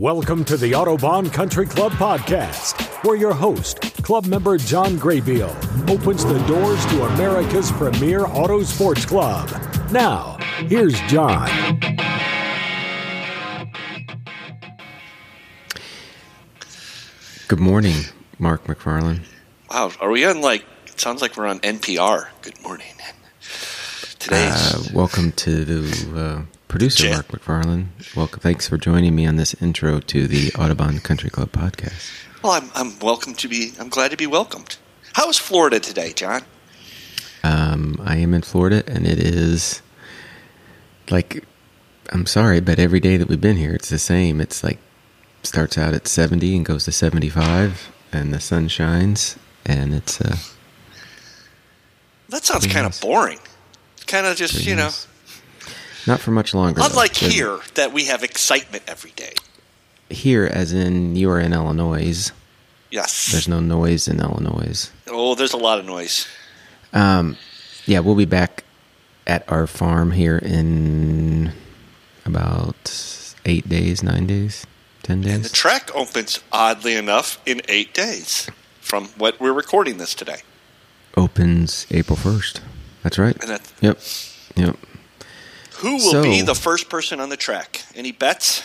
Welcome to the Autobahn Country Club podcast, where your host, club member John Graybeal, opens the doors to America's premier auto sports club. Now, here's John. Good morning, Mark McFarland. Wow, are we on like? It sounds like we're on NPR. Good morning. Today's Uh, welcome to the uh, producer, Jan- Mark McFarland. Welcome. Thanks for joining me on this intro to the Autobahn Country Club podcast. well, I'm I'm welcome to be. I'm glad to be welcomed. How is Florida today, John? Um, I am in Florida, and it is like I'm sorry, but every day that we've been here, it's the same. It's like starts out at 70 and goes to 75, and the sun shines, and it's uh, That sounds kind of boring. Kind of just pretty you know. Not for much longer. though. unlike There's- here that we have excitement every day. here, as in you are in Illinois. Yes. There's no noise in Illinois. oh, there's a lot of noise. Um, yeah, we'll be back at our farm here in about eight days, nine days, ten days. And the track opens oddly enough in eight days from what we're recording this today. Opens April first. That's right. That, Yep. Yep. Who will So- be the first person on the track? Any bets?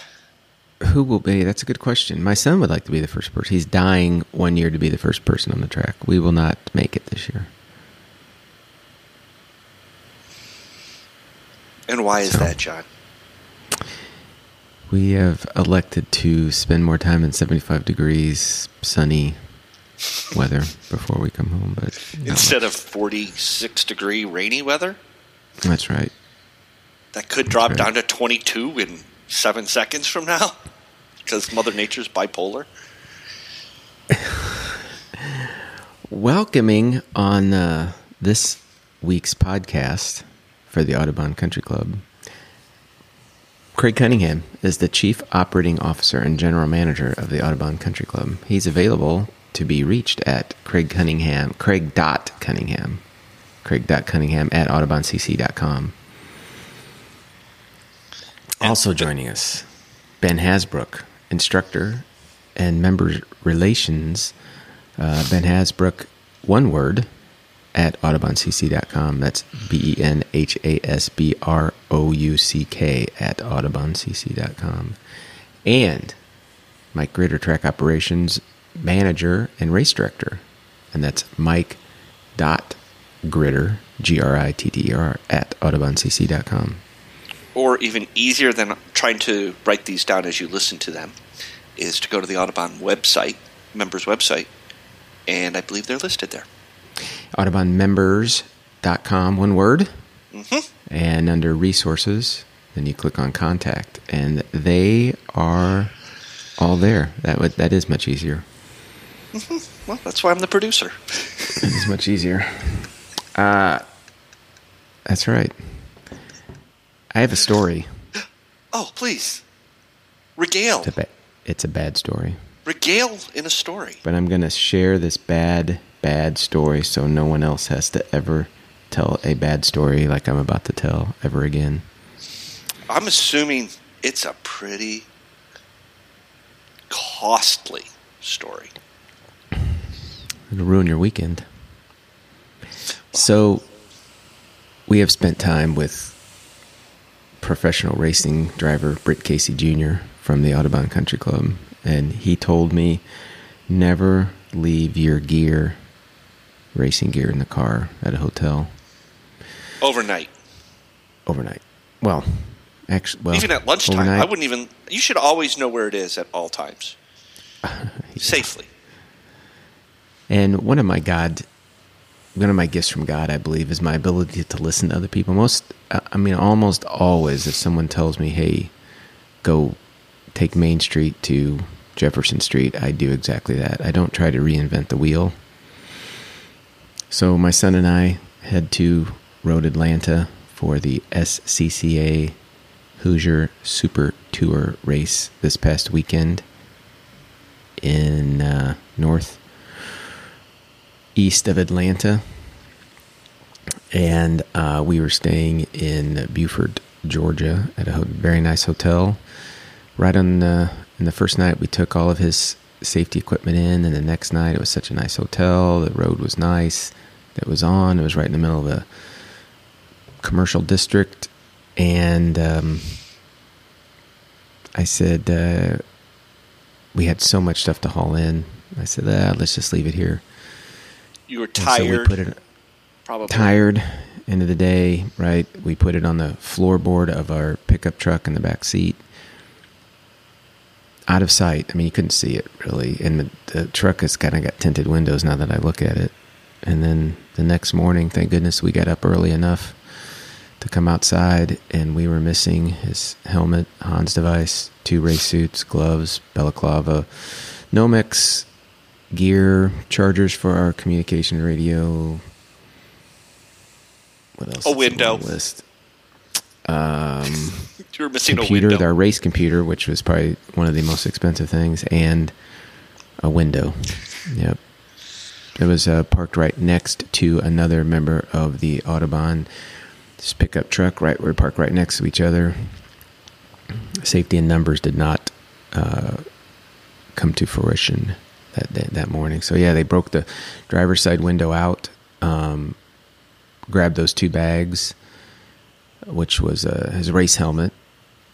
Who will be? That's a good question. My son would like to be the first person. He's dying one year to be the first person on the track. We will not make it this year. And why is So- that, John? We have elected to spend more time in 75 degrees sunny weather before we come home, but Instead of 46 degree rainy weather? That's right. That could drop right. down to 22 in seven seconds from now because Mother Nature's bipolar. Welcoming on uh, this week's podcast for the Autobahn Country Club, Craig Cunningham is the Chief Operating Officer and General Manager of the Autobahn Country Club. He's available to be reached at Craig Cunningham, Craig dot Cunningham, Craig dot Cunningham at autobahncc.com. Also joining us, Ben Hasbrouck, instructor and member relations. Uh, ben Hasbrouck, one word, at autobahnCC.com. That's B E N H A S B R O U C K at autobahnCC.com. And Mike Gritter, track operations manager and race director. And that's Mike dot Gritter, G R I T T E R, at autobahnCC.com. Or even easier than trying to write these down as you listen to them is to go to the Autobahn website, members website, and I believe they're listed there. autobahnmembers.com, one word. Mhm. And under resources, then you click on contact, and they are all there. That would that is much easier. Well, that's why I'm the producer. It is much easier. Uh, that's right. I have a story. Oh, please. Regale. It's a, ba- it's a bad story, Regale in a story. but I'm going to share this bad, bad story so no one else has to ever tell a bad story like I'm about to tell ever again. I'm assuming it's a pretty costly story. It'll ruin your weekend. So, we have spent time with professional racing driver Britt Casey Jr. from the Autobahn Country Club, and he told me never leave your gear, racing gear, in the car at a hotel Overnight. overnight. Well, actually, well, even at lunchtime. overnight- I wouldn't even. You should always know where it is at all times. Safely. And one of my God, one of my gifts from God, I believe, is my ability to listen to other people. Most, I mean, almost always, if someone tells me, "Hey, go take Main Street to Jefferson Street," I do exactly that. I don't try to reinvent the wheel. So my son and I head to Road Atlanta for the SCCA Hoosier Super Tour race this past weekend in uh, North east of Atlanta, and uh, we were staying in Buford, Georgia, at a very nice hotel, right on the And the first night we took all of his safety equipment in, and the next night it was such a nice hotel. The road was nice. It was on. It was right in the middle of a commercial district, and um, I said uh, we had so much stuff to haul in. I said, ah, let's just leave it here. You were And so tired. we put it probably tired. End of the day, right? We put it on the floorboard of our pickup truck in the back seat. Out of sight. I mean, you couldn't see it really. And the, the truck has kind of got tinted windows now that I look at it. And then the next morning, thank goodness we got up early enough to come outside and we were missing his helmet, Hans device, two race suits, gloves, balaclava, Nomex gear, chargers for our communication radio. What else? A window. list. Um, you were missing computer, a window. our race computer, which was probably one of the most expensive things, and a window. Yep. It was uh, parked right next to another member of the Autobahn this pickup truck. Right, we were parked right next to each other. Safety in numbers did not uh, come to fruition that that morning. So yeah, they broke the driver's side window out, um, grabbed those two bags, which was uh, his race helmet.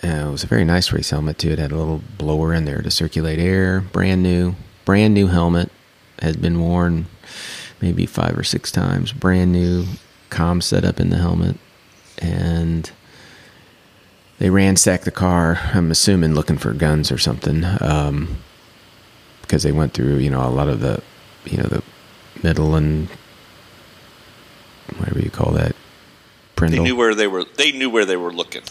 Uh, it was a very nice race helmet too. It had a little blower in there to circulate air. Brand new, brand new helmet has been worn maybe five or six times. Brand new comm setup in the helmet, and they ransacked the car. I'm assuming looking for guns or something, um, because they went through you know a lot of the you know the middle and whatever you call that. they knew where they were. They knew where they were looking.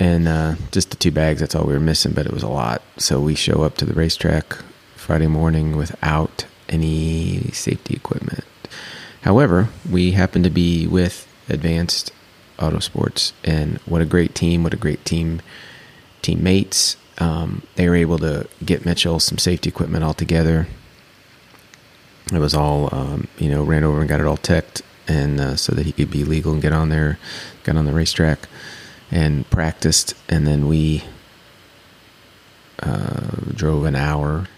and uh, just the two bags. That's all we were missing, but it was a lot. So we show up to the racetrack Friday morning without any safety equipment. However, we happened to be with Advanced Autosports, and what a great team! What a great team, teammates. Um, they were able to get Mitchell some safety equipment all together. It was all, um, you know, ran over and got it all teched, and uh, so that he could be legal and get on there, got on the racetrack, and practiced. And then we uh, drove an hour.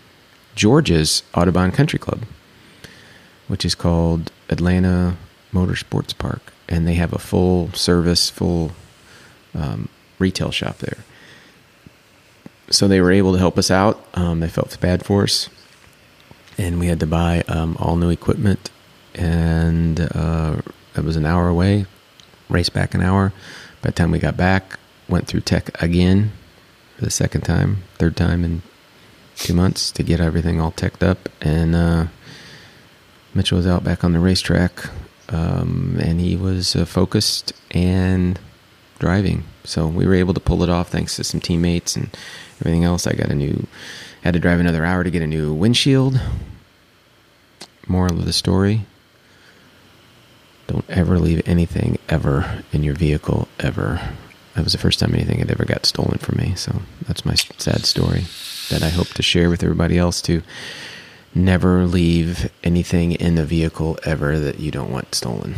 Georgia's Autobahn Country Club, which is called Atlanta Motorsports Park, and they have a full service, full um, retail shop there. So they were able to help us out. Um, they felt bad for us, and we had to buy um, all new equipment. And uh, it was an hour away. Race back an hour. By the time we got back, went through tech again for the second time, third time in two months to get everything all teched up. And uh, Mitchell was out back on the racetrack, um, and he was uh, focused and driving. So we were able to pull it off thanks to some teammates and everything else. I got a new, had to drive another hour to get a new windshield. Moral of the story don't ever leave anything ever in your vehicle ever. That was the first time anything had ever got stolen from me. So that's my sad story that I hope to share with everybody else to never leave anything in the vehicle ever that you don't want stolen.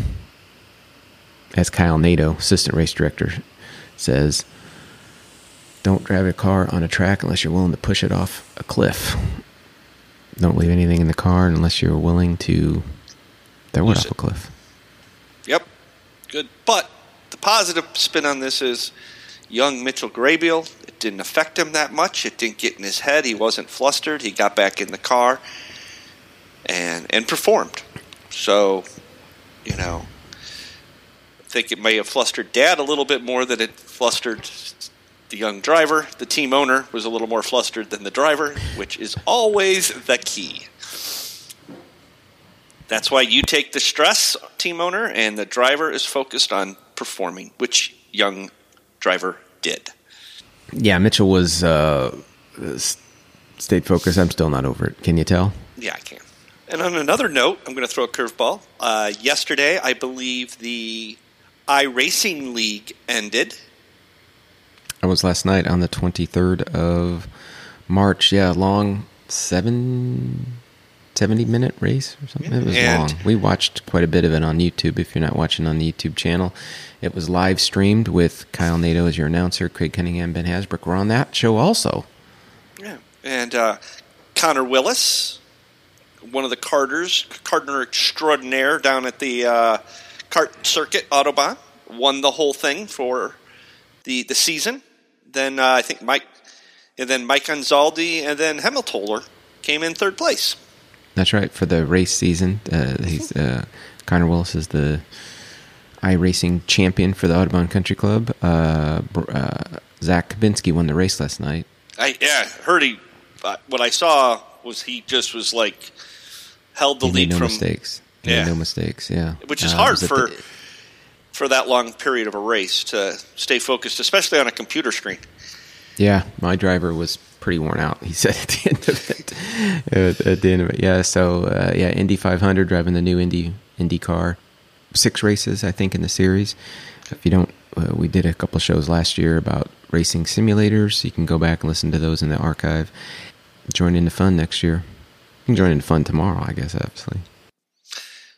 As Kyle Nato, assistant race director, says, don't drive a car on a track unless you're willing to push it off a cliff. Don't leave anything in the car unless you're willing to throw it off a cliff. Yep, good. But the positive spin on this is young Mitchell Graybeal. It didn't affect him that much. It didn't get in his head. He wasn't flustered. He got back in the car and and performed. So, you know, think it may have flustered Dad a little bit more than it flustered the young driver. The team owner was a little more flustered than the driver, which is always the key. That's why you take the stress, team owner, and the driver is focused on performing, which young driver did. Yeah, Mitchell was uh, s- stayed focused. I'm still not over it. Can you tell? Yeah, I can. And on another note, I'm going to throw a curveball. Uh, yesterday, I believe the iRacing League ended. I was last night on the 23rd of March. Yeah, long seven, 70 minute race or something. It was And- long. We watched quite a bit of it on YouTube. If you're not watching on the YouTube channel, it was live streamed with Kyle Nato as your announcer, Craig Cunningham, Ben Hasbrouck were on that show also. Yeah. and uh, Connor Willis, one of the Carters, Carter extraordinaire down at the uh, Cart Circuit Autobahn, won the whole thing for the the season. Then uh, I think Mike, and then Mike Anzaldi, and then Hemmeltoller came in third place. That's right for the race season. Uh, he's uh, Connor Willis is the iRacing champion for the Autobahn Country Club. Uh, uh, Zach Kabinski won the race last night. I yeah heard he. Uh, what I saw was he just was like held the he lead made no from mistakes. Yeah. no mistakes. Yeah, which is Uh, hard for the- for that long period of a race to stay focused, especially on a computer screen. Yeah, my driver was pretty worn out. He said at the end of it. at, at the end of it, yeah. So uh, yeah, Indy 500 driving the new Indy Indy car. Six races, I think, in the series. If you don't, uh, we did a couple shows last year about racing simulators. You can go back and listen to those in the archive. Join in the fun next year. You can join in the fun tomorrow, I guess. Obviously.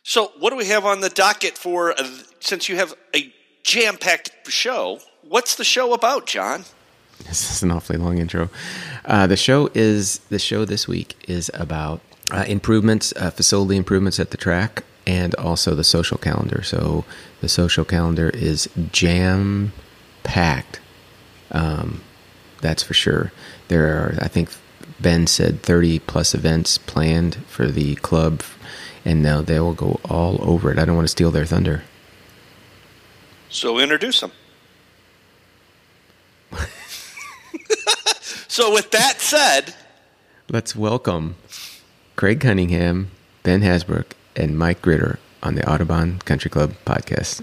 So, what do we have on the docket for? Uh, since you have a jam-packed show, what's the show about, John? This is an awfully long intro. Uh, the show is the show this week is about uh, improvements, uh, facility improvements at the track, and also the social calendar. So the social calendar is jam packed. Um, that's for sure. There are, I think, Ben said thirty plus events planned for the club, and now they will go all over it. I don't want to steal their thunder. So, introduce them. so, with that said, Let's welcome Craig Cunningham, Ben Hasbrouck, and Mike Gritter on the Autobahn Country Club podcast.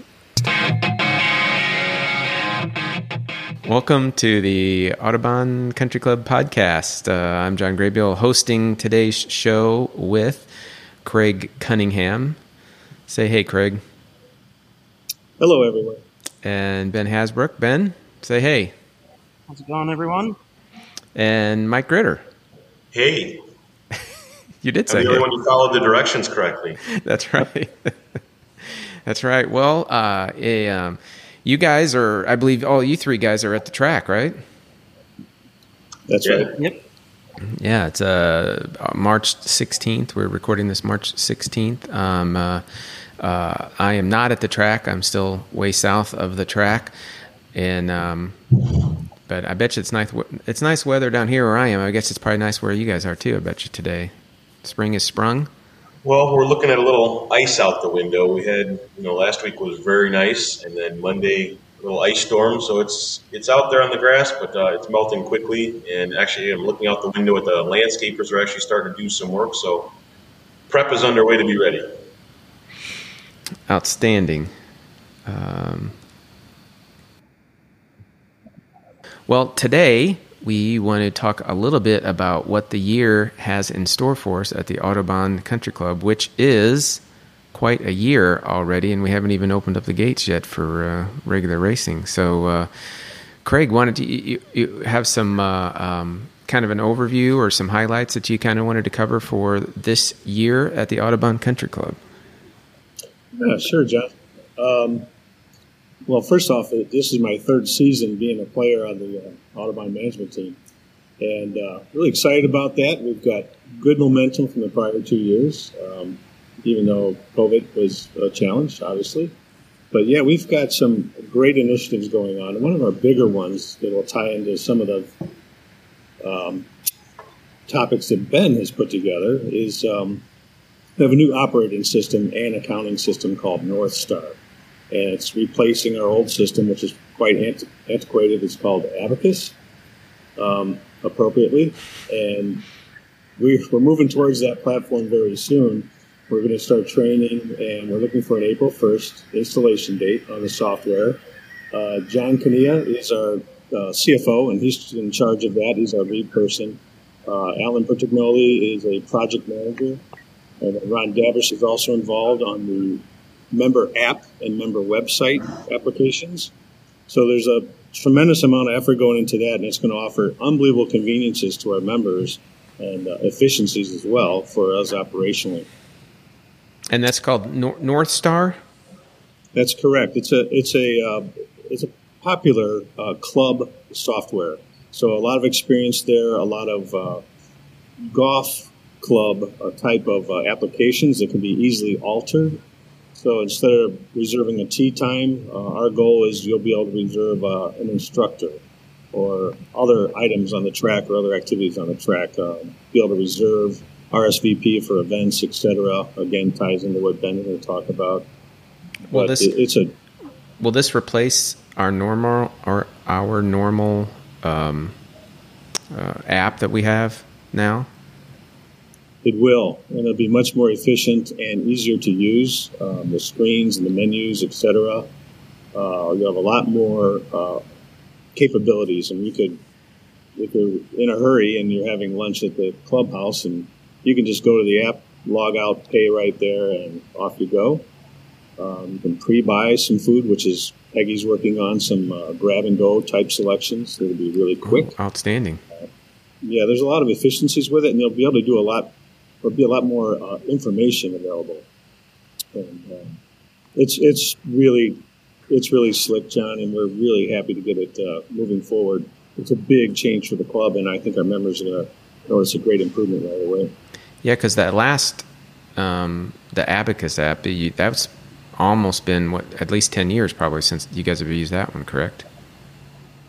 Welcome to the Autobahn Country Club podcast. Uh, I'm John Graybeal, hosting today's show with Craig Cunningham. Say hey, Craig. Hello, everyone. And Ben Hasbrouck. Ben, say hey. How's it going, everyone? And Mike Gritter. Hey, You did I'm say the only one who followed the directions correctly. That's right. That's right. Well, uh, eh, um, you guys are, I believe, all you three guys are at the track, right? That's Yeah. right. Yep. Yeah, it's uh, March 16th. We're recording this March 16th. Um, uh, uh, I am not at the track. I'm still way south of the track, and um, but I bet you it's nice. It's nice weather down here where I am. I guess it's probably nice where you guys are too. I bet you today, spring is sprung. Well, we're looking at a little ice out the window. We had, you know, last week was very nice, and then Monday little ice storm. So it's it's out there on the grass, but uh, it's melting quickly. And actually, I'm looking out the window at the landscapers are actually starting to do some work. So prep is underway to be ready. Outstanding. Um, well, today we want to talk a little bit about what the year has in store for us at the Autobahn Country Club, which is quite a year already, and we haven't even opened up the gates yet for uh, regular racing. So, uh, Craig, don't you, you, you have some uh, um, kind of an overview or some highlights that you kind of wanted to cover for this year at the Autobahn Country Club? Yeah, sure, John. Um, well, first off, uh, this is my third season being a player on the uh, Autobahn management team, and uh, really excited about that. We've got good momentum from the prior two years, um, even though COVID was a challenge, obviously. But yeah, we've got some great initiatives going on. And one of our bigger ones that will tie into some of the um, topics that Ben has put together is um, we have a new operating system and accounting system called North Star. And it's replacing our old system, which is quite ant- antiquated. It's called Abacus, um, appropriately. And we, we're moving towards that platform very soon. We're going to start training, and we're looking for an April 1st installation date on the software. Uh, John Kania is our uh, CFO, and he's in charge of that. He's our lead person. Uh, Alan Pertignoli is a project manager. And Ron Davish is also involved on the member app and member website applications. So there's a tremendous amount of effort going into that, and it's going to offer unbelievable conveniences to our members and uh, efficiencies as well for us operationally. And that's called Nor- North Star. That's correct. It's a it's a uh, it's a popular uh, club software. So a lot of experience there, a lot of uh, golf club uh, type of uh, applications that can be easily altered. So instead of reserving a tee time, uh, our goal is you'll be able to reserve an instructor or other items on the track or other activities on the track. Be able to reserve RSVP for events, etc. Again, ties into what Ben is going to talk about. Well, But this it- it's a will this replace our normal our our normal um, uh, app that we have now? It will, and it'll be much more efficient and easier to use. Um, the screens and the menus, etc. Uh, you have a lot more uh, capabilities, and you could, if you're in a hurry and you're having lunch at the clubhouse, and you can just go to the app, log out, pay right there, and off you go. Um, you can pre-buy some food, which is Peggy's working on some uh, grab and go type selections. That'll be really quick Outstanding. yeah, there's a lot of efficiencies with it, and you'll be able to do a lot. There'll be a lot more uh, information available, and uh, it's it's really it's really slick, John, and we're really happy to get it uh, moving forward. It's a big change for the club, and I think our members are going to notice a great improvement right away. Yeah, because that last um, the Abacus app, you, that's almost been what at least ten years probably since you guys have used that one, correct?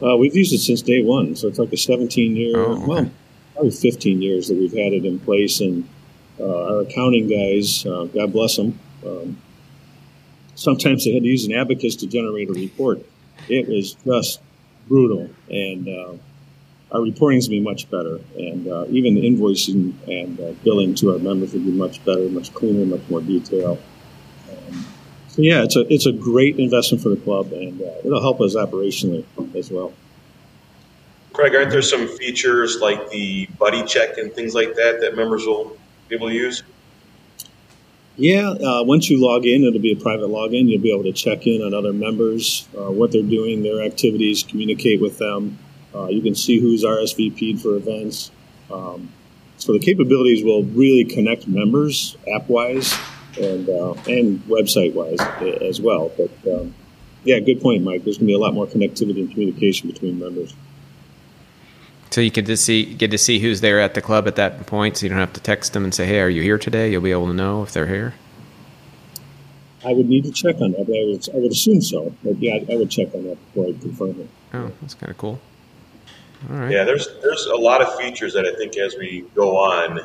Uh, we've used it since day one, so it's like a 17 year, Oh, okay. well, probably 15 years that we've had it in place. And uh, our accounting guys, uh, God bless them, um, sometimes they had to use an abacus to generate a report. It was just brutal, and uh, our reporting is going to be much better, and uh, even the invoicing and uh, billing to our members will be much better, much cleaner, much more detail. Um, so yeah, it's a it's a great investment for the club, and uh, it'll help us operationally as well. Craig, aren't there some features like the buddy check and things like that that members will be able to use? Yeah, uh, once you log in, it'll be a private login. You'll be able to check in on other members, uh, what they're doing, their activities, communicate with them. Uh, you can see who's RSVP'd for events. Um, so the capabilities will really connect members app wise and uh, and website wise as well. But um, yeah, good point, Mike. There's going to be a lot more connectivity and communication between members. So you can just see get to see who's there at the club at that point, so you don't have to text them and say, "Hey, are you here today?" You'll be able to know if they're here. I would need to check on that. But I would, I would assume so. But yeah, I, I would check on that before I confirm it. Oh, that's kind of cool. All right. Yeah, there's there's a lot of features that I think as we go on,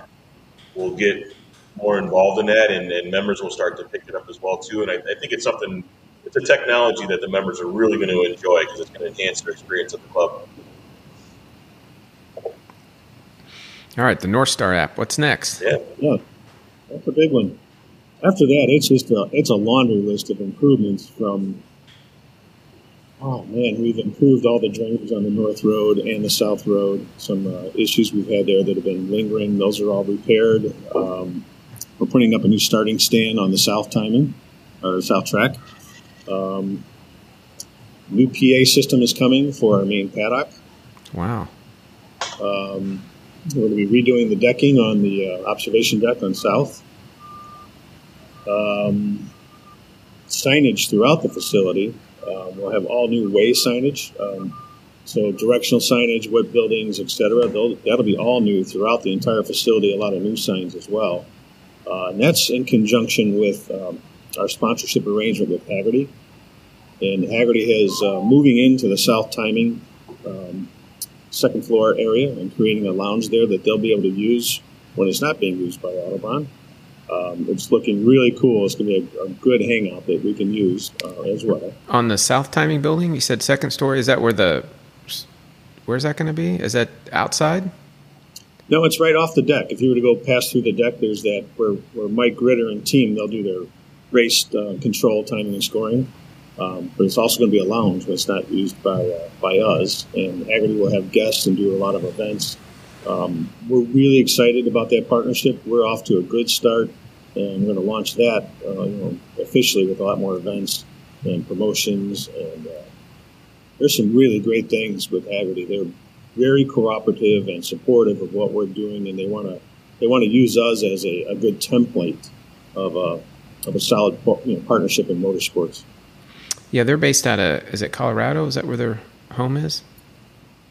we'll get more involved in that, and, and members will start to pick it up as well too. And I, I think it's something, it's a technology that the members are really going to enjoy because it's going to enhance their experience at the club. All right, the North Star app. What's next? Yeah, Yeah, that's a big one. After that, it's just a it's a laundry list of improvements from. Oh man, we've improved all the drainage on the North Road and the South Road. Some uh, issues we've had there that have been lingering; those are all repaired. Um, we're putting up a new starting stand on the South timing or South track. Um, new PA system is coming for our main paddock. Wow. Um, we're going to be redoing the decking on the uh, observation deck on South. Um, signage throughout the facility. Um, we'll have all new way signage. Um, so directional signage, web buildings, etc. That'll be all new throughout the entire facility. A lot of new signs as well. Uh, and that's in conjunction with um, our sponsorship arrangement with Hagerty. And Hagerty is uh, moving into the south timing um, second floor area and creating a lounge there that they'll be able to use when it's not being used by Autobahn. Um, it's looking really cool. It's going to be a, a good hangout that we can use uh, as well. On the South Timing building, you said second story. Is that where the where's that going to be? Is that outside? No, it's right off the deck. If you were to go past through the deck, there's that where, where Mike Gritter and team they'll do their race uh, control, timing, and scoring. Um, but it's also going to be a lounge when it's not used by uh, by us. And Hagerty will have guests and do a lot of events. Um, we're really excited about that partnership. We're off to a good start, and we're going to launch that uh, you know, officially with a lot more events and promotions. And uh, there's some really great things with Hagerty. They're very cooperative and supportive of what we're doing, and they want to they want to use us as a, a good template of a of a solid you know, partnership in motorsports. Yeah, they're based out of is it Colorado? Is that where their home is?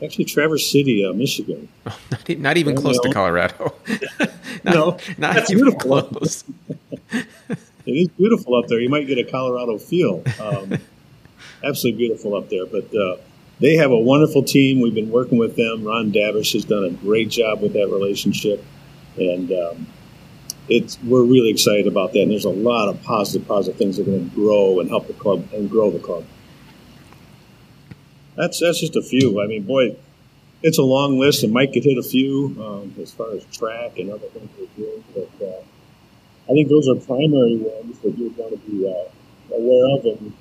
Actually, Traverse City, uh, Michigan. not, not, even close to Colorado. not, no, not even close. it is beautiful up there. You might get a Colorado feel. Um, absolutely beautiful up there. But uh, they have a wonderful team. We've been working with them. Ron Davish has done a great job with that relationship, and um, it's we're really excited about that. And there's a lot of positive, positive things that are going to grow and help the club and grow the club. That's that's just a few. I mean, boy, it's a long list, and Mike could hit a few um, as far as track and other things we're doing. But uh, I think those are primary ones that you want to be uh, aware of. And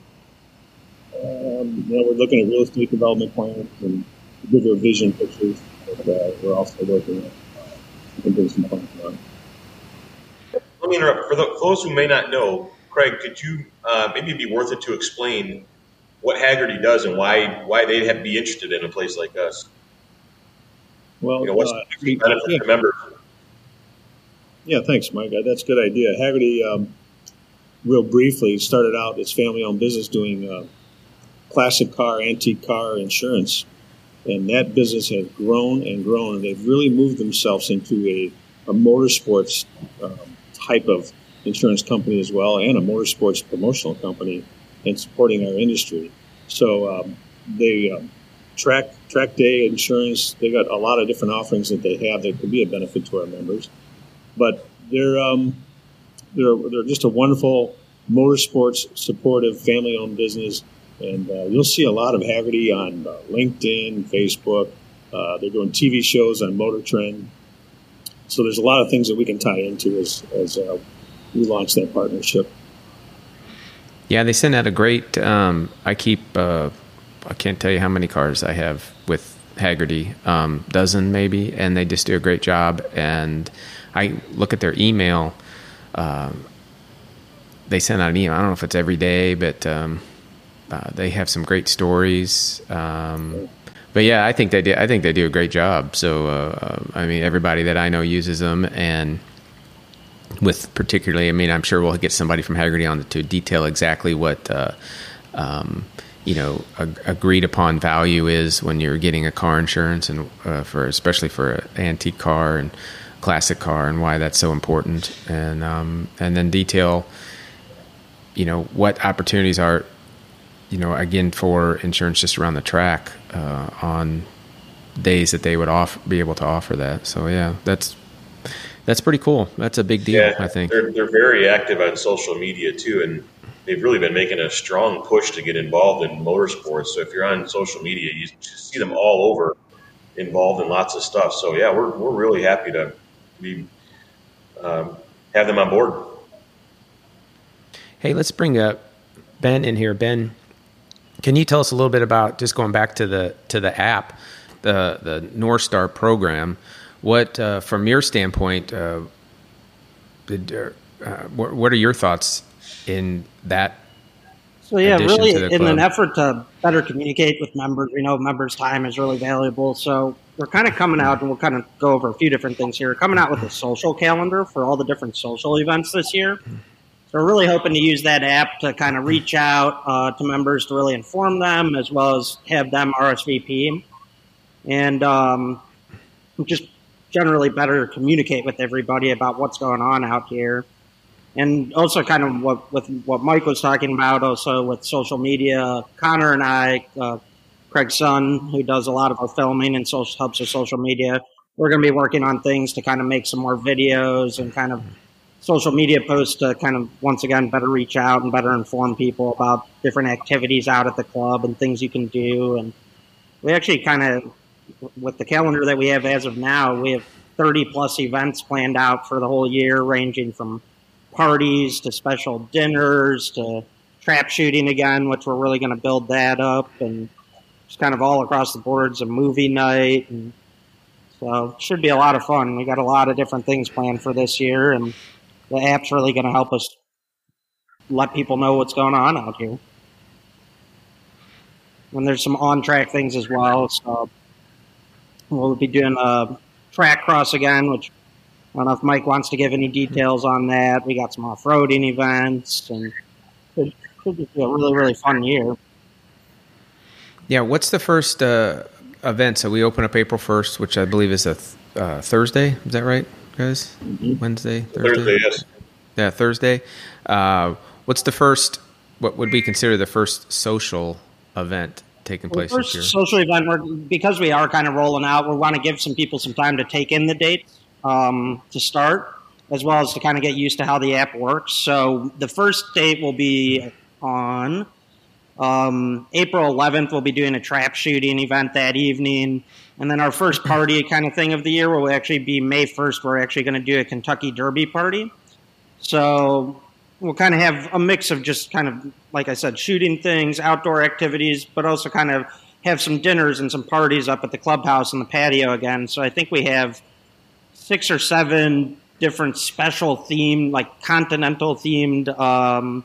um, you know, we're looking at real estate development plans and bigger vision pictures that uh, we're also working on. Uh. Let me interrupt. For those who may not know, Craig, could you uh, maybe be worth it to explain what Hagerty does and why why they'd have to be interested in a place like us. Well, you know, what's uh, the benefit yeah. to members? Yeah, thanks, Mike. That's a good idea. Haggerty, um, real briefly, started out its family-owned business doing uh, classic car, antique car insurance, and that business has grown and grown. And they've really moved themselves into a, a motorsports um, type of insurance company as well, and a motorsports promotional company and supporting our industry. So um, they um, track track day insurance. They got a lot of different offerings that they have that could be a benefit to our members. But they're um, they're they're just a wonderful motorsports supportive family owned business, and uh, you'll see a lot of Hagerty on uh, LinkedIn, Facebook. Uh, they're doing TV shows on Motor Trend. So there's a lot of things that we can tie into as as uh, we launch that partnership. Yeah, they send out a great. Um, I keep. Uh, I can't tell you how many cars I have with Hagerty, um, dozen maybe, and they just do a great job. And I look at their email. Uh, they send out an email. I don't know if it's every day, but um, uh, they have some great stories. Um, but yeah, I think they do. I think they do a great job. So uh, uh, I mean, everybody that I know uses them, and with particularly, I mean, I'm sure we'll get somebody from Hagerty on to detail exactly what, uh, um, you know, a, agreed upon value is when you're getting a car insurance and uh, for especially for an antique car and classic car and why that's so important and um, and then detail, you know, what opportunities are, you know, again for insurance just around the track uh, on days that they would offer be able to offer that. So yeah, that's that's pretty cool. That's a big deal, yeah, I think. They're, they're very active on social media too, and they've really been making a strong push to get involved in motorsports. So if you're on social media, you see them all over involved in lots of stuff. So yeah, we're, we're really happy to be um, have them on board. Hey, let's bring up Ben in here. Ben, can you tell us a little bit about just going back to the to the app, the the North Star program? What, uh, from your standpoint, uh, did, uh, what, what are your thoughts in that? So yeah, really, in an effort to better communicate with members, we know members' time is really valuable. So we're kind of coming out, and we'll kind of go over a few different things here. We're coming out with a social calendar for all the different social events this year. So we're really hoping to use that app to kind of reach out uh, to members to really inform them, as well as have them RSVP, and um, just generally better communicate with everybody about what's going on out here. And also, kind of what with what Mike was talking about, also with social media. Connor and I, uh, Craig's son, who does a lot of our filming and social, helps with social media, we're going to be working on things to kind of make some more videos and kind of social media posts to kind of once again better reach out and better inform people about different activities out at the club and things you can do. And we actually kind of with the calendar that we have as of now, we have 30 plus events planned out for the whole year, ranging from parties to special dinners to trap shooting again, which we're really going to build that up, and just kind of all across the boards a movie night, and so it should be a lot of fun. We got a lot of different things planned for this year, and the app's really going to help us let people know what's going on out here. And there's some on track things as well. So We'll be doing a track cross again, which I don't know if Mike wants to give any details on that. We got some off roading events, and it should be a really, really fun year. Yeah, what's the first uh, event. So we open up April first, which I believe is a th- uh, Thursday. Is that right, guys? Mm-hmm. Wednesday, Thursday. Thursday, yes. Yeah, Thursday. Uh, what's the first? What would we consider the first social event taking place well, this year? Social event, we're, because we are kind of rolling out. We want to give some people some time to take in the dates um, to start, as well as to kind of get used to how the app works. So the first date will be on um, April 11th. We'll be doing a trap shooting event that evening. And then our first party kind of thing of the year will actually be May 1st. We're actually going to do a Kentucky Derby party. So we'll kind of have a mix of just kind of, like I said, shooting things, outdoor activities, but also kind of have some dinners and some parties up at the clubhouse and the patio again. So I think we have six or seven different special themed, like continental themed um,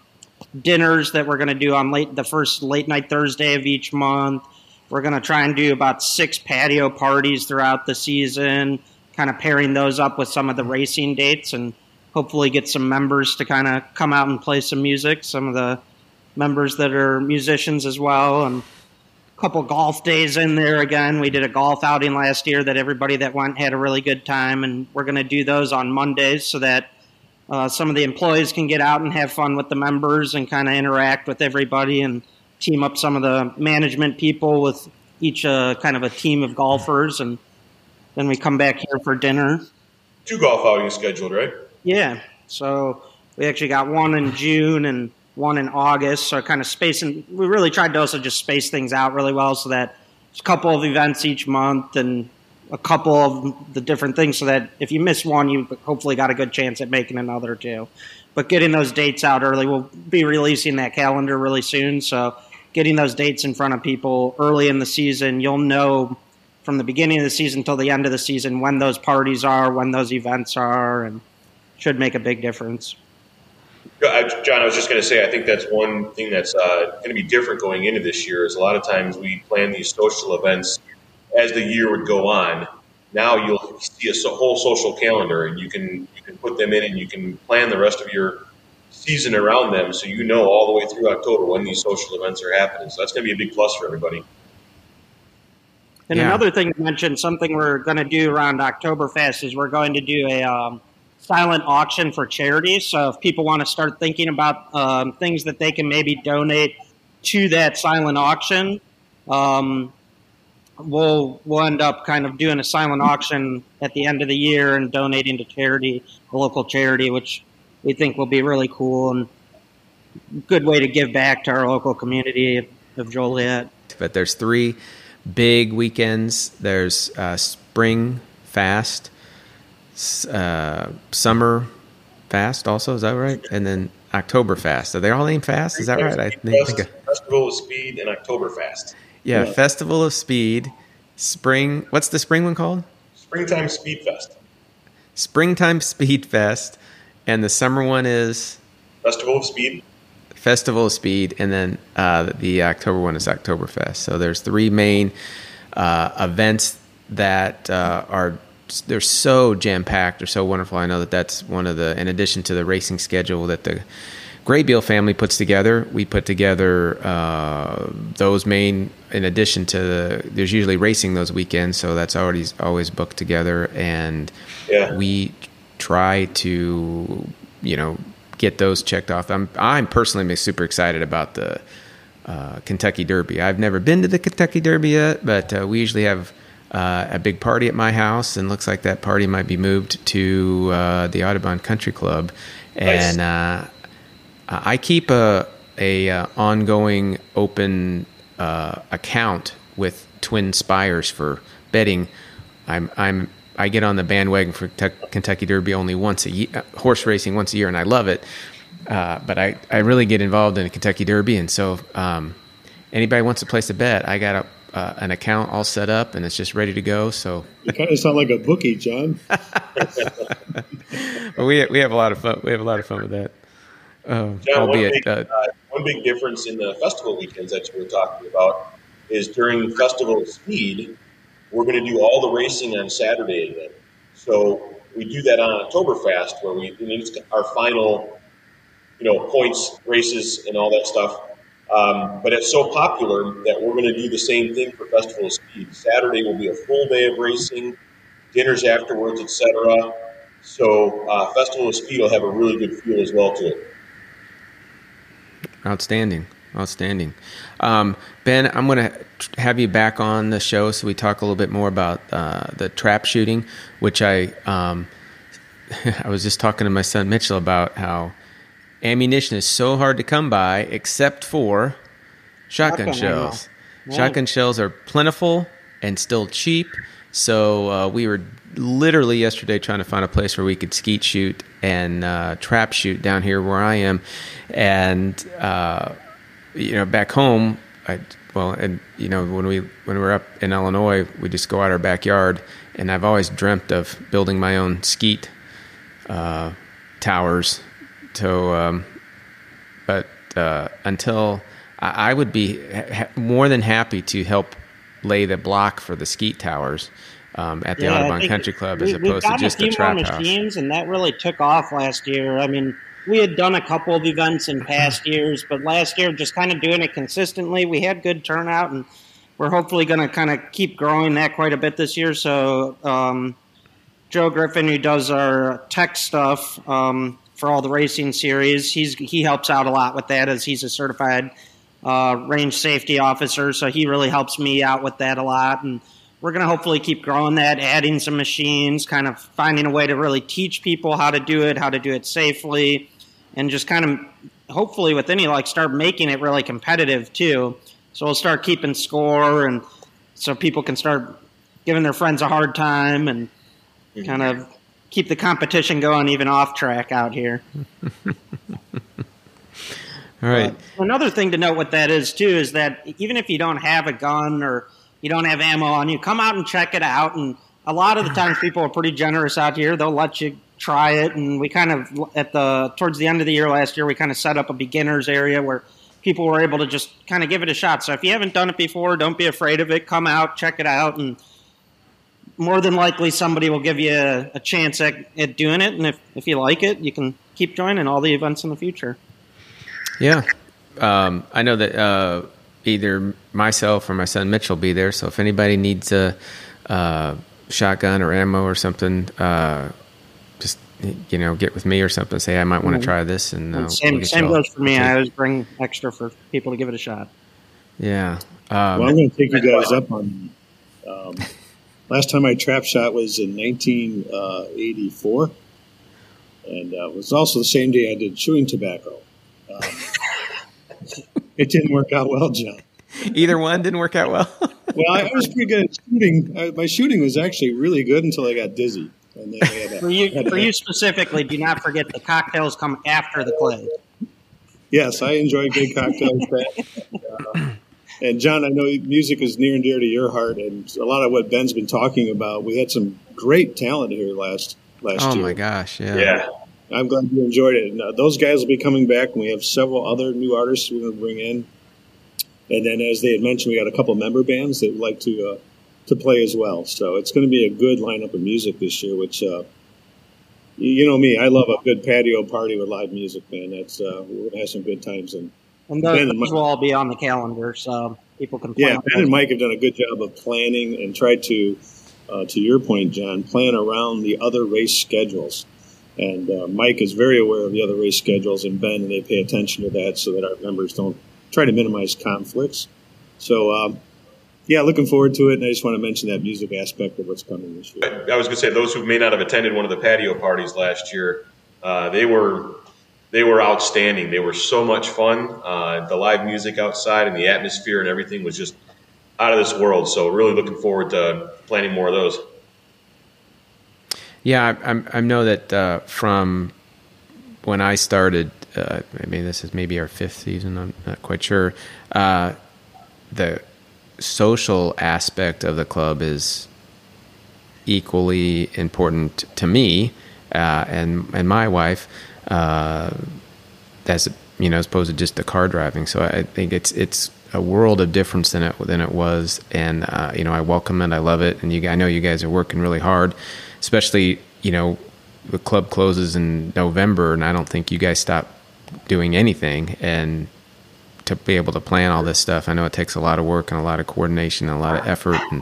dinners that we're going to do on late the first late night Thursday of each month. We're going to try and do about six patio parties throughout the season, kind of pairing those up with some of the racing dates and hopefully get some members to kind of come out and play some music. Some of the members that are musicians as well, and a couple golf days in there again. We did a golf outing last year that everybody that went had a really good time, and we're going to do those on Mondays so that uh, some of the employees can get out and have fun with the members and kind of interact with everybody and team up some of the management people with each uh, kind of a team of golfers, and then we come back here for dinner. Two golf outings scheduled, right? Yeah. So we actually got one in June and one in August. So kind of spacing. We really tried to also just space things out really well so that there's a couple of events each month and a couple of the different things so that if you miss one, you hopefully got a good chance at making another too. But getting those dates out early, we'll be releasing that calendar really soon. So getting those dates in front of people early in the season, you'll know from the beginning of the season till the end of the season when those parties are, when those events are, and should make a big difference. John, I was just going to say, I think that's one thing that's uh, going to be different going into this year. Is a lot of times we plan these social events as the year would go on. Now you'll see a whole social calendar, and you can you can put them in, and you can plan the rest of your season around them, so you know all the way through October when these social events are happening. So that's going to be a big plus for everybody. And yeah. another thing to mention, something we're going to do around Oktoberfest is we're going to do a um, silent auction for charity. So if people want to start thinking about um, things that they can maybe donate to that silent auction, um, we'll we'll end up kind of doing a silent auction at the end of the year and donating to charity, a local charity, which we think will be really cool and good way to give back to our local community of Joliet. But there's three big weekends. There's uh, Spring Fast, uh, Summer Fast, also is that right? And then October Fast. Are they all named Fast? Is that right? I think Festival of Speed and October Fast. Yeah, yeah, Festival of Speed, Spring. What's the spring one called? Springtime Speed Fest. Springtime Speed Fest, and the summer one is Festival of Speed. Festival of Speed, and then uh, the October one is October Oktoberfest. So there's three main uh, events that uh, are they're so jam packed. They're so wonderful. I know that that's one of the in addition to the racing schedule that the Graybeal family puts together. We put together uh, those main, in addition to the, there's usually racing those weekends, so that's already always booked together, and yeah. we try to, you know, get those checked off. I'm I'm personally super excited about the uh, Kentucky Derby. I've never been to the Kentucky Derby yet, but uh, we usually have. Uh, a big party at my house, and looks like that party might be moved to uh, the Autobahn Country Club. And. Uh, I keep a a uh, ongoing open uh, account with Twin Spires for betting. I'm I'm I get on the bandwagon for te- Kentucky Derby only once a year, uh, horse racing once a year, and I love it. Uh, but I, I really get involved in a Kentucky Derby, and so um, anybody wants to place a bet, I got a, uh, an account all set up, and it's just ready to go. So you kind of sound like a bookie, John. well, we we have a lot of fun. We have a lot of fun with that. Um, John, one big, uh, uh, one big difference in the festival weekends that you were talking about is during Festival Speed, we're going to do all the racing on Saturday again. So we do that on Oktoberfest, where we it's our final, you know, points races and all that stuff. Um, but it's so popular that we're going to do the same thing for Festival of Speed. Saturday will be a full day of racing, dinners afterwards, etc. So uh, Festival of Speed will have a really good feel as well to it. Outstanding. Outstanding. Um, ben, I'm going to have you back on the show so we talk a little bit more about uh, the trap shooting, which I um, I was just talking to my son Mitchell about how ammunition is so hard to come by except for shotgun, shotgun shells. Right. Shotgun shells are plentiful and still cheap. So uh, we were literally yesterday trying to find a place where we could skeet shoot and uh, trap shoot down here where I am, and uh, you know back home, I well, and you know when we when we are up in Illinois, we just go out our backyard, and I've always dreamt of building my own skeet uh, towers. So, um, but uh, until I, I, would be ha- more than happy to help lay the block for the skeet towers um, at the yeah, Autobahn Country Club as opposed to just the trap house. Machines, and that really took off last year. I mean, we had done a couple of events in past years, but last year just kind of doing it consistently, we had good turnout, and we're hopefully going to kind of keep growing that quite a bit this year. So. Um, Joe Griffin, who does our tech stuff um, for all the racing series, he's he helps out a lot with that as he's a certified uh, range safety officer. So he really helps me out with that a lot, and we're going to hopefully keep growing that, adding some machines, kind of finding a way to really teach people how to do it, how to do it safely, and just kind of hopefully with any like start making it really competitive too. So we'll start keeping score, and so people can start giving their friends a hard time, and mm-hmm. kind of keep the competition going even off track out here. All right. Uh, another thing to note what that is too is that even if you don't have a gun or you don't have ammo on you, come out and check it out. And a lot of the times, people are pretty generous out here. They'll let you try it. And we kind of at the towards the end of the year last year, we kind of set up a beginners area where people were able to just kind of give it a shot. So if you haven't done it before, don't be afraid of it. Come out, check it out, and more than likely somebody will give you a, a chance at, at, doing it. And if, if you like it, you can keep joining all the events in the future. Yeah. Um, I know that uh, either myself or my son Mitch will be there. So if anybody needs a, uh, shotgun or ammo or something, uh, just you know, get with me or something. Say I might want to mm-hmm. try this, and uh, same we'll same goes for me. I always bring extra for people to give it a shot. Yeah. Um, well, I'm going to take you guys up on. Um, last time I trap shot was in 1984, uh, and uh, it was also the same day I did chewing tobacco. Um, it didn't work out well, John. Either one didn't work out well. well, I was pretty good at shooting. I, my shooting was actually really good until I got dizzy. for you, for you specifically, do not forget the cocktails come after the play. Yes, I enjoy good cocktails. uh, and John, I know music is near and dear to your heart, and a lot of what Ben's been talking about. We had some great talent here last last oh year. Oh my gosh! Yeah. Yeah. I'm glad you enjoyed it. And, uh, those guys will be coming back, and we have several other new artists we're going to bring in. And then, as they had mentioned, we got a couple member bands that would like to uh, to play as well. So it's going to be a good lineup of music this year. Which, uh, you know me, I love a good patio party with live music, man. That's uh, we're going to have some good times. And, and those, and Mike, will all be on the calendar, so people can. yeah, Ben and Mike have done a good job of planning and tried to, uh, to your point, John, plan around the other race schedules. And uh, Mike is very aware of the other race schedules, and Ben, and they pay attention to that so that our members don't try to minimize conflicts. So, um, yeah, looking forward to it. And I just want to mention that music aspect of what's coming this year. I was going to say, those who may not have attended one of the patio parties last year, uh, they were they were outstanding. They were so much fun. Uh, the live music outside and the atmosphere and everything was just out of this world. So, really looking forward to planning more of those. Yeah, I, I know that uh, from when I started, uh, I mean, this is maybe our fifth season. I'm not quite sure. Uh, the social aspect of the club is equally important to me uh, and and my wife, uh, as you know, as opposed to just the car driving. So I think it's it's a world of difference than it than it was, and uh, you know, I welcome it. I love it, and you, I know you guys are working really hard especially you know the club closes in November, and I don't think you guys stop doing anything. And to be able to plan all this stuff. I know it takes a lot of work and a lot of coordination and a lot of effort and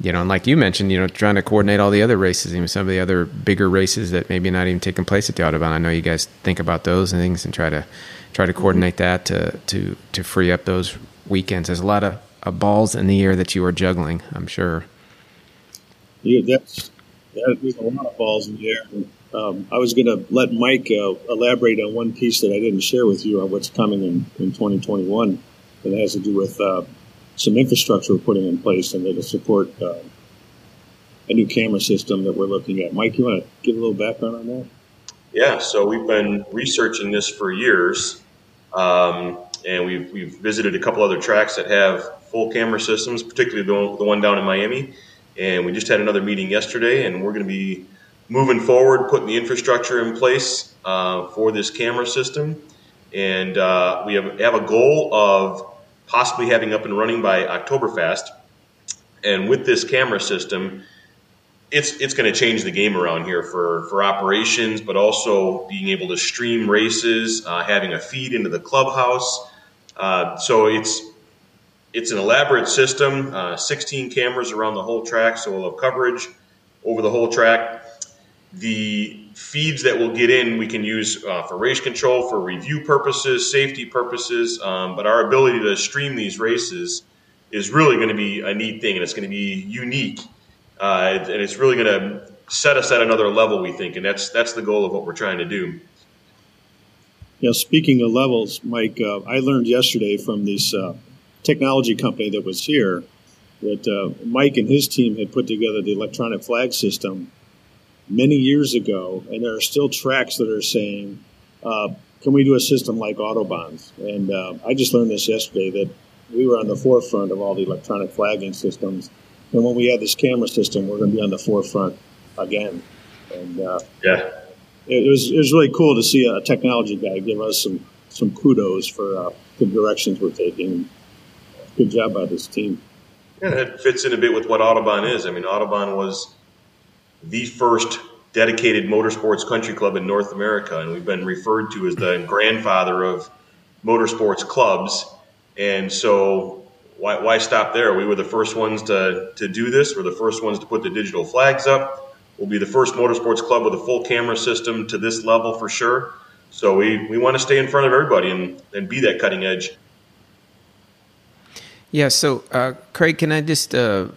you know, and like you mentioned, you know, trying to coordinate all the other races, even some of the other bigger races that maybe not even taking place at the Autobahn. I know you guys think about those and things and try to try to mm-hmm. coordinate that to to to free up those weekends. There's a lot of, of balls in the air that you are juggling. I'm sure. Yeah, that's there's a lot of balls in the air. Um, I was going to let Mike uh, elaborate on one piece that I didn't share with you on what's coming in, in 2021, that has to do with uh, some infrastructure we're putting in place and it'll support uh, a new camera system that we're looking at. Mike, you want to give a little background on that? Yeah, so we've been researching this for years, um, and we've, we've visited a couple other tracks that have full camera systems, particularly the, the one down in Miami. And we just had another meeting yesterday, and we're going to be moving forward, putting the infrastructure in place uh, for this camera system. And uh, we have, have a goal of possibly having up and running by Oktoberfest. And with this camera system, it's it's going to change the game around here for for operations, but also being able to stream races, uh, having a feed into the clubhouse. Uh, so it's it's an elaborate system, uh, 16 cameras around the whole track, so we'll have coverage over the whole track. The feeds that we'll get in, we can use uh, for race control, for review purposes, safety purposes. Um, but our ability to stream these races is really going to be a neat thing, and it's going to be unique, uh, and it's really going to set us at another level. We think, and that's that's the goal of what we're trying to do. Yeah, speaking of levels, Mike, uh, I learned yesterday from this uh, technology company that was here that uh, Mike and his team had put together the electronic flag system many years ago, and there are still tracks that are saying, uh, "Can we do a system like Autobahns?" And uh, I just learned this yesterday that we were on the forefront of all the electronic flagging systems, and when we have this camera system, we're going to be on the forefront again. And uh, yeah, it was it was really cool to see a technology guy give us some some kudos for uh, the directions we're taking. Good job by this team. Yeah, it fits in a bit with what Autobahn is. I mean, Autobahn was the first dedicated motorsports country club in North America, and we've been referred to as the grandfather of motorsports clubs. And so, why, why stop there? We were the first ones to, to do this. We're the first ones to put the digital flags up. We'll be the first motorsports club with a full camera system to this level for sure. So we, we want to stay in front of everybody and, and be that cutting edge. Yeah. So, uh, Craig, can I just uh,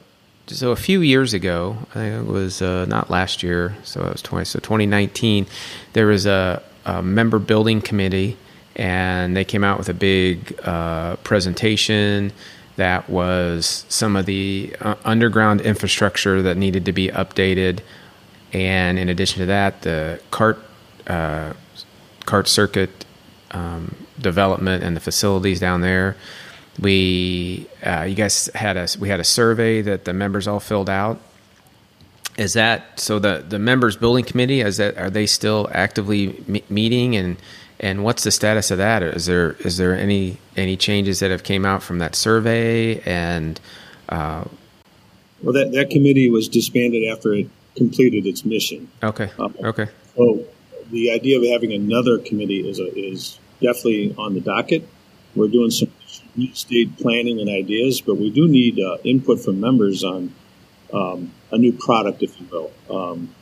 so a few years ago, I think it was uh, not last year, so it was 20, so 2019, there was a, a member building committee, and they came out with a big uh, presentation that was some of the uh, underground infrastructure that needed to be updated, and in addition to that, the CART uh, CART circuit um, development and the facilities down there we uh, you guys had a we had a survey that the members all filled out. Is that so? The the members building committee is that are they still actively me- meeting and and what's the status of that? Is there is there any any changes that have came out from that survey and? Uh, well, that that committee was disbanded after it completed its mission. Okay. Um, okay. So the idea of having another committee is a, is definitely on the docket. We're doing some state planning and ideas, but we do need uh, input from members on um, a new product, if you will. Um,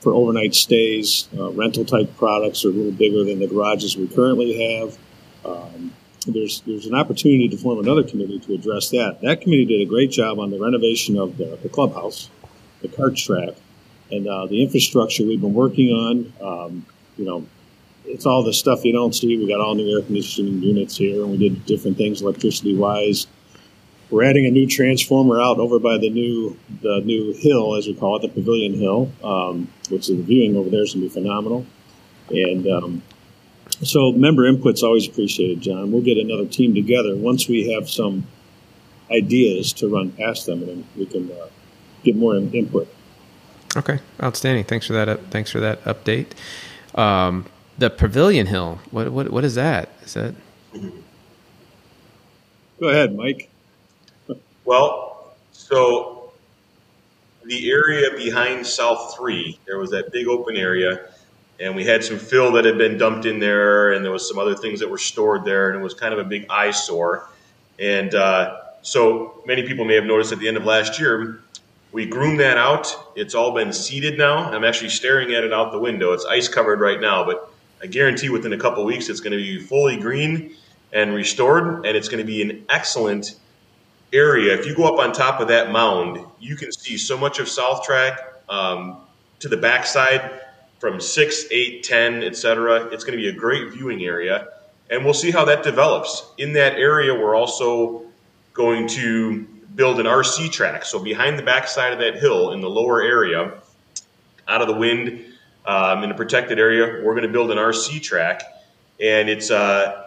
for overnight stays, uh, rental type products are a little bigger than the garages we currently have. Um, there's there's an opportunity to form another committee to address that. That committee did a great job on the renovation of the, the clubhouse, the cart track, and uh, the infrastructure we've been working on. Um, you know, it's all the stuff you don't see. We got all new air conditioning units here, and we did different things electricity wise. We're adding a new transformer out over by the new the new hill, as we call it, the Pavilion Hill, um, which the viewing over there is going to be phenomenal. And um, so, member input's always appreciated, John. We'll get another team together once we have some ideas to run past them, and then we can uh, get more input. Okay, outstanding. Thanks for that. thanks for that update. Um, the Pavilion Hill. What what what is that? Is that? Go ahead, Mike. well, so the area behind South Three, there was that big open area. and we had some fill that had been dumped in there, and there was some other things that were stored there, and it was kind of a big eyesore. And uh, so many people may have noticed at the end of last year, we groomed that out. It's all been seeded now. I'm actually staring at it out the window. It's ice covered right now, but I guarantee within a couple weeks it's going to be fully green and restored, and it's going to be an excellent area. If you go up on top of that mound, you can see so much of South Track um, to the backside from 6, 8, 10, etc. It's going to be a great viewing area, and we'll see how that develops. In that area, we're also going to build an RC track. So behind the backside of that hill in the lower area, out of the wind, um, in a protected area, we're going to build an RC track, and it's uh,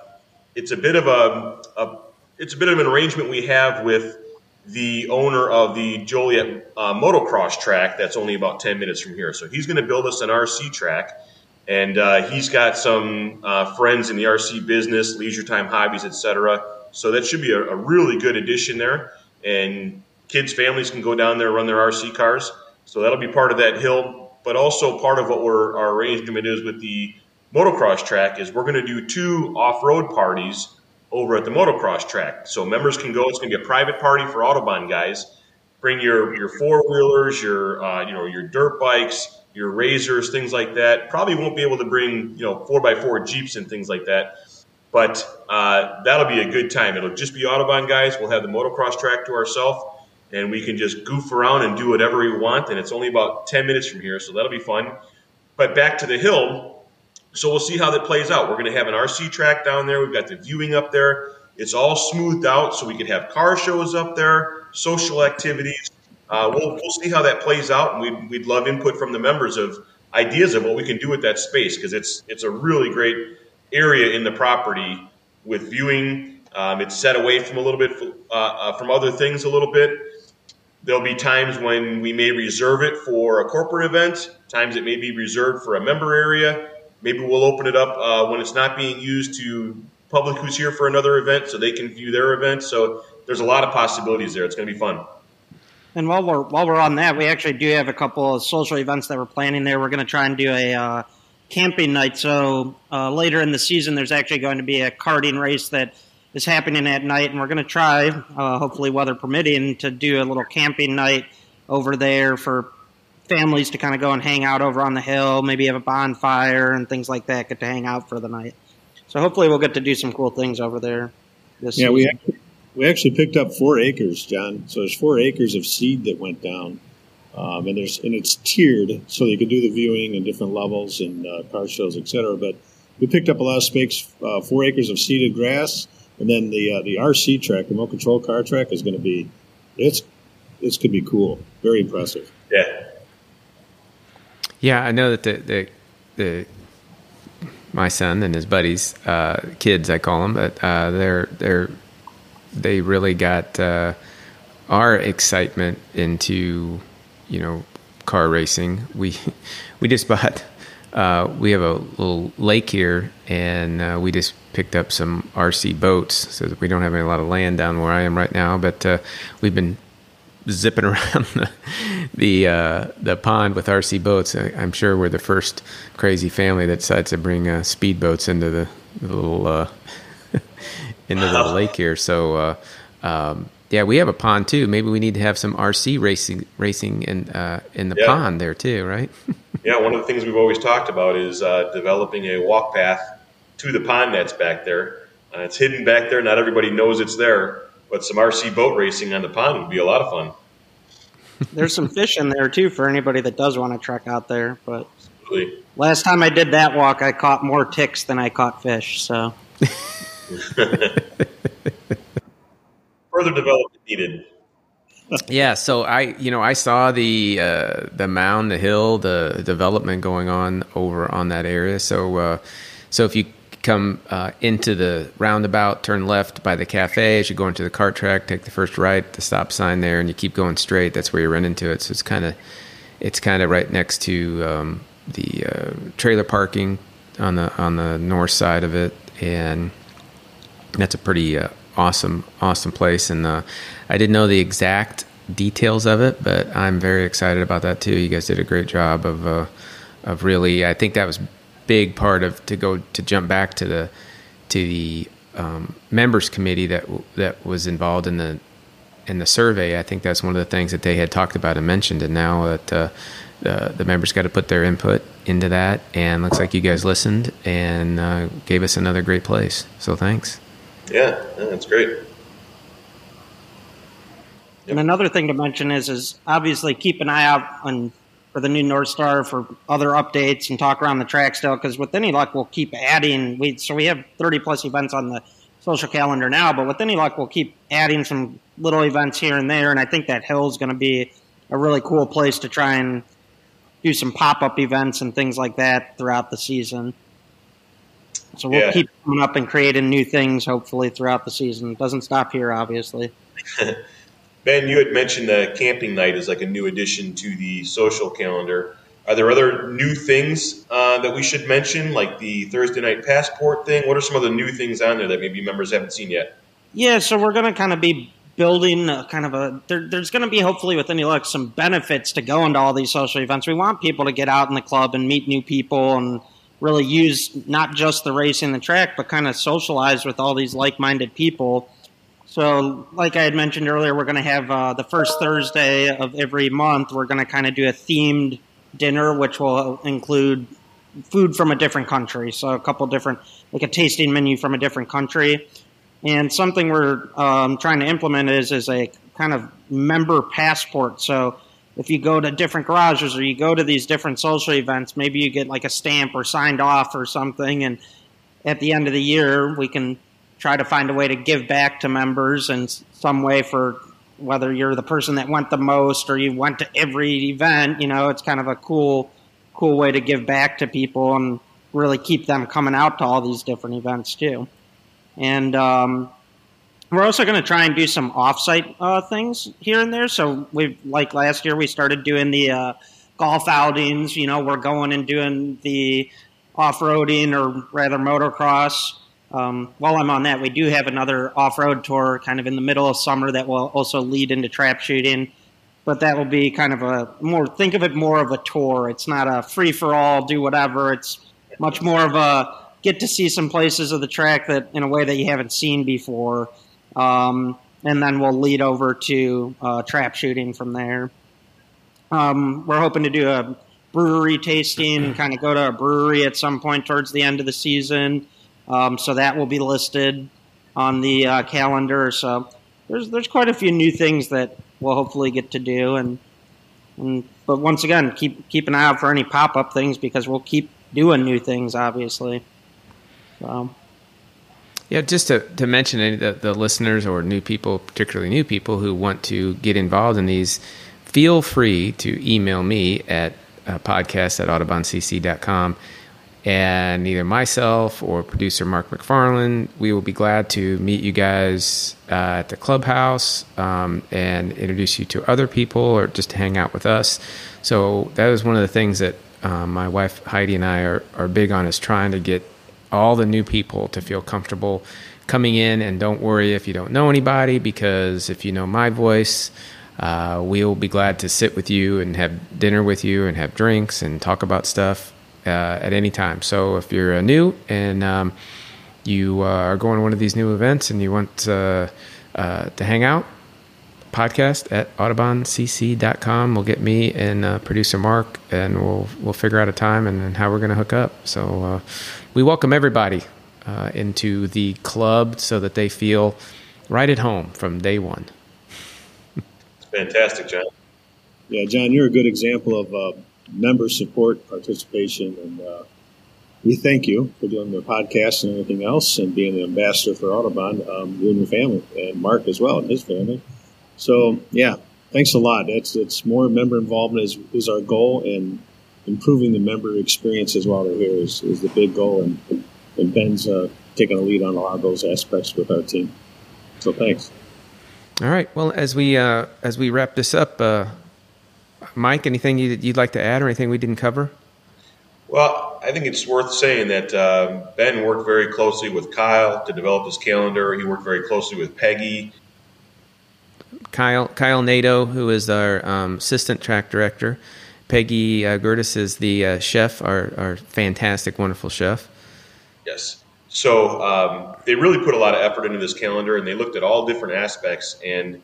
it's a bit of a, a it's a bit of an arrangement we have with the owner of the Joliet uh, motocross track that's only about 10 minutes from here. So he's going to build us an RC track, and uh, he's got some uh, friends in the RC business, leisure time hobbies, etc. So that should be a, a, really good addition there. And kids' families can go down there run their RC cars. So that'll be part of that hill. But also part of what we're, our arrangement is with the motocross track is we're going to do two off-road parties over at the motocross track. So members can go. It's going to be a private party for Autobahn guys. Bring your your four wheelers, your uh, you know your dirt bikes, your razors, things like that. Probably won't be able to bring you know four by four jeeps and things like that. But uh, that'll be a good time. It'll just be Autobahn guys. We'll have the motocross track to ourselves, and we can just goof around and do whatever we want. And it's only about ten minutes from here, so that'll be fun. But back to the hill so we'll see how that plays out. We're going to have an RC track down there. We've got the viewing up there. It's all smoothed out, so we could have car shows up there, social activities. Uh, we'll, we'll see how that plays out, and we'd, we'd love input from the members of ideas of what we can do with that space because it's it's a really great area in the property with viewing. Um, it's set away from a little bit uh, uh, from other things a little bit. There'll be times when we may reserve it for a corporate event. Times it may be reserved for a member area. Maybe we'll open it up uh, when it's not being used to public who's here for another event so they can view their event. So there's a lot of possibilities there. It's going to be fun. And while we're while we're on that, we actually do have a couple of social events that we're planning there. We're going to try and do a uh, camping night. So uh, later in the season, there's actually going to be a karting race that is happening at night, and we're going to try, uh, hopefully weather permitting, to do a little camping night over there for families to kind of go and hang out over on the hill, maybe have a bonfire and things like that, get to hang out for the night. So hopefully we'll get to do some cool things over there. yeah, season. we actually, we actually picked up four acres, John. So there's four acres of seed that went down, um, and there's and it's tiered, so you can do the viewing and different levels and uh, car shows, etc. But we picked up a lot of space, uh, four acres of seeded grass, and then the uh, the RC track, the remote control car track, is going to be it's this could be cool, very impressive. Yeah, yeah, I know that the the, the my son and his buddies, uh, kids I call them, but uh, they're they're they really got uh, our excitement into you know car racing. We we just bought. Uh, we have a little lake here, and uh, we just picked up some RC boats. So we don't have a lot of land down where I am right now, but uh, we've been zipping around the the, uh, the pond with RC boats. I, am sure we're the first crazy family that decides to bring uh, speedboats into the, the little uh, into the lake here. So uh, um, yeah, we have a pond too. Maybe we need to have some RC racing racing in uh, in the yeah. pond there too, right? yeah, one of the things we've always talked about is uh, developing a walk path to the pond that's back there. it's hidden back there. Not everybody knows it's there but some RC boat racing on the pond would be a lot of fun. There's some fish in there too for anybody that does want to trek out there. But last time I did that walk, I caught more ticks than I caught fish. So further development needed. Yeah, so I, you know, I saw the uh, the mound, the hill, the development going on over on that area. So, uh, so if you come uh, into the roundabout, turn left by the cafe. As you go into the cart track, take the first right, the stop sign there, and you keep going straight. That's where you run into it. So it's kind of it's kind of right next to um, the uh, trailer parking on the on the north side of it, and that's a pretty uh, awesome awesome place. And uh, I didn't know the exact details of it, but I'm very excited about that too. You guys did a great job of uh, of really. I think that was big part of to go to jump back to the to the um, members committee that that was involved in the in the survey. I think that's one of the things that they had talked about and mentioned, and now that uh, the the members got to put their input into that, and looks like you guys listened and uh, gave us another great place. So thanks. Yeah, that's great. And another thing to mention is is obviously keep an eye out on for the new North Star for other updates and talk around the track still because with any luck we'll keep adding. We so we have 30 plus events on the social calendar now, but with any luck we'll keep adding some little events here and there. And I think that hill is going to be a really cool place to try and do some pop up events and things like that throughout the season. So we'll yeah. keep coming up and creating new things hopefully throughout the season. It doesn't stop here, obviously. Ben, you had mentioned that camping night is like a new addition to the social calendar. Are there other new things uh, that we should mention, like the Thursday night passport thing? What are some of the new things on there that maybe members haven't seen yet? Yeah, so we're going to kind of be building a kind of a there, there's going to be hopefully with any luck some benefits to going to all these social events. We want people to get out in the club and meet new people and really use not just the race and the track, but kind of socialize with all these like-minded people. So, like I had mentioned earlier, we're going to have uh, the first Thursday of every month. We're going to kind of do a themed dinner, which will include food from a different country. So, a couple different, like a tasting menu from a different country. And something we're um, trying to implement is is a kind of member passport. So, if you go to different garages or you go to these different social events, maybe you get like a stamp or signed off or something, and at the end of the year, we can try to find a way to give back to members in some way for whether you're the person that went the most or you went to every event. You know, it's kind of a cool, cool way to give back to people and really keep them coming out to all these different events too. And um, we're also going to try and do some offsite uh, things here and there. So we like last year we started doing the uh, golf outings. You know, we're going and doing the off roading or rather motocross. Um, while I'm on that, we do have another off road tour kind of in the middle of summer that will also lead into trap shooting. But that will be kind of a more think of it more of a tour. It's not a free for all, do whatever. It's much more of a get to see some places of the track that in a way that you haven't seen before. Um, and then we'll lead over to uh, trap shooting from there. Um, we're hoping to do a brewery tasting and kind of go to a brewery at some point towards the end of the season. Um, so that will be listed on the uh, calendar. So there's there's quite a few new things that we'll hopefully get to do. And, and but once again, keep keep an eye out for any pop up things because we'll keep doing new things, obviously. So. Yeah, just to, to mention the, the listeners or new people, particularly new people who want to get involved in these, feel free to email me at uh, podcast at autobahncc.com and either myself or producer Mark McFarland, we will be glad to meet you guys uh, at the clubhouse um, and introduce you to other people or just hang out with us. So that is one of the things that um, my wife Heidi and I are, are big on is trying to get all the new people to feel comfortable coming in and don't worry if you don't know anybody because if you know my voice, uh, we'll be glad to sit with you and have dinner with you and have drinks and talk about stuff uh, at any time. So if you're uh, new and um, you uh, are going to one of these new events and you want to hang out, podcast at autobahncc.com will get me and uh, producer Mark, and we'll we'll figure out a time and, and how we're going to hook up. So uh, we welcome everybody uh, into the club so that they feel right at home from day one. Fantastic, John. Yeah, John, you're a good example of member support, participation, and uh, we thank you for doing the podcast and everything else and being the ambassador for Autobahn, um, you and your family, and Mark as well and his family. So, yeah, thanks a lot. It's, it's more member involvement is, is our goal, and improving the member experiences while they're here is, is the big goal. And, and Ben's uh, taking a lead on a lot of those aspects with our team. So, thanks. All right. Well, as we uh, as we wrap this up, uh, Mike, anything you'd, like to add or anything we didn't cover? Well, I think it's worth saying that uh, Ben worked very closely with Kyle to develop his calendar. He worked very closely with Peggy. Kyle Kyle Nato, who is our um, assistant track director. Peggy uh, Gertis is the uh, chef, our, our fantastic, wonderful chef. Yes. So um, they really put a lot of effort into this calendar, and they looked at all different aspects. And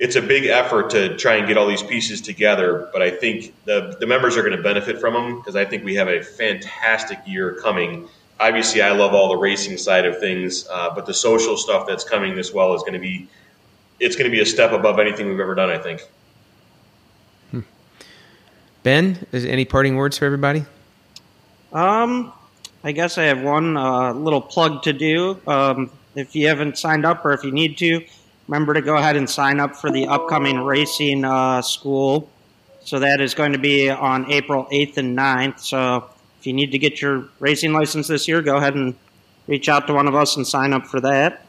it's a big effort to try and get all these pieces together. But I think the the members are going to benefit from them because I think we have a fantastic year coming. Obviously, I love all the racing side of things, uh, but the social stuff that's coming as well is going to be it's going to be a step above anything we've ever done. I think. Ben, is any parting words for everybody? Um, I guess I have one uh, little plug to do. Um, if you haven't signed up or if you need to, remember to go ahead and sign up for the upcoming racing uh, school. So that is going to be on April 8th and 9th. So if you need to get your racing license this year, go ahead and reach out to one of us and sign up for that.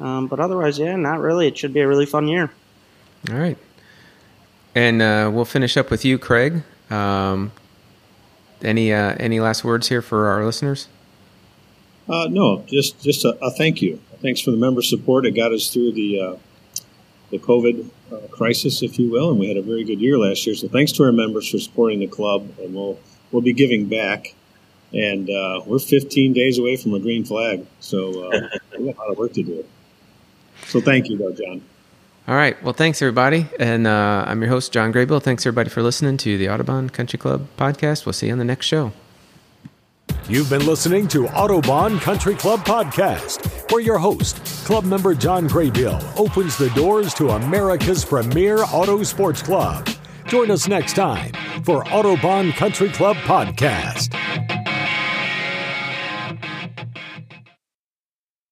Um, but otherwise, yeah, not really. It should be a really fun year. All right. And uh, we'll finish up with you, Craig. Um, any uh, any last words here for our listeners? Uh, no, just just a, a, thank you. Thanks for the member support. It got us through the uh, the COVID uh, crisis, if you will, and we had a very good year last year. So thanks to our members for supporting the club, and we'll we'll be giving back. And uh, we're 15 days away from a green flag, so uh, we got a lot of work to do. So thank you, though, John. All right. Well, thanks, everybody. And uh, I'm your host, John Graybeal. Thanks, everybody, for listening to the Autobahn Country Club podcast. We'll see you on the next show. You've been listening to Autobahn Country Club Podcast, where your host, club member John Graybeal, opens the doors to America's premier auto sports club. Join us next time for Autobahn Country Club Podcast.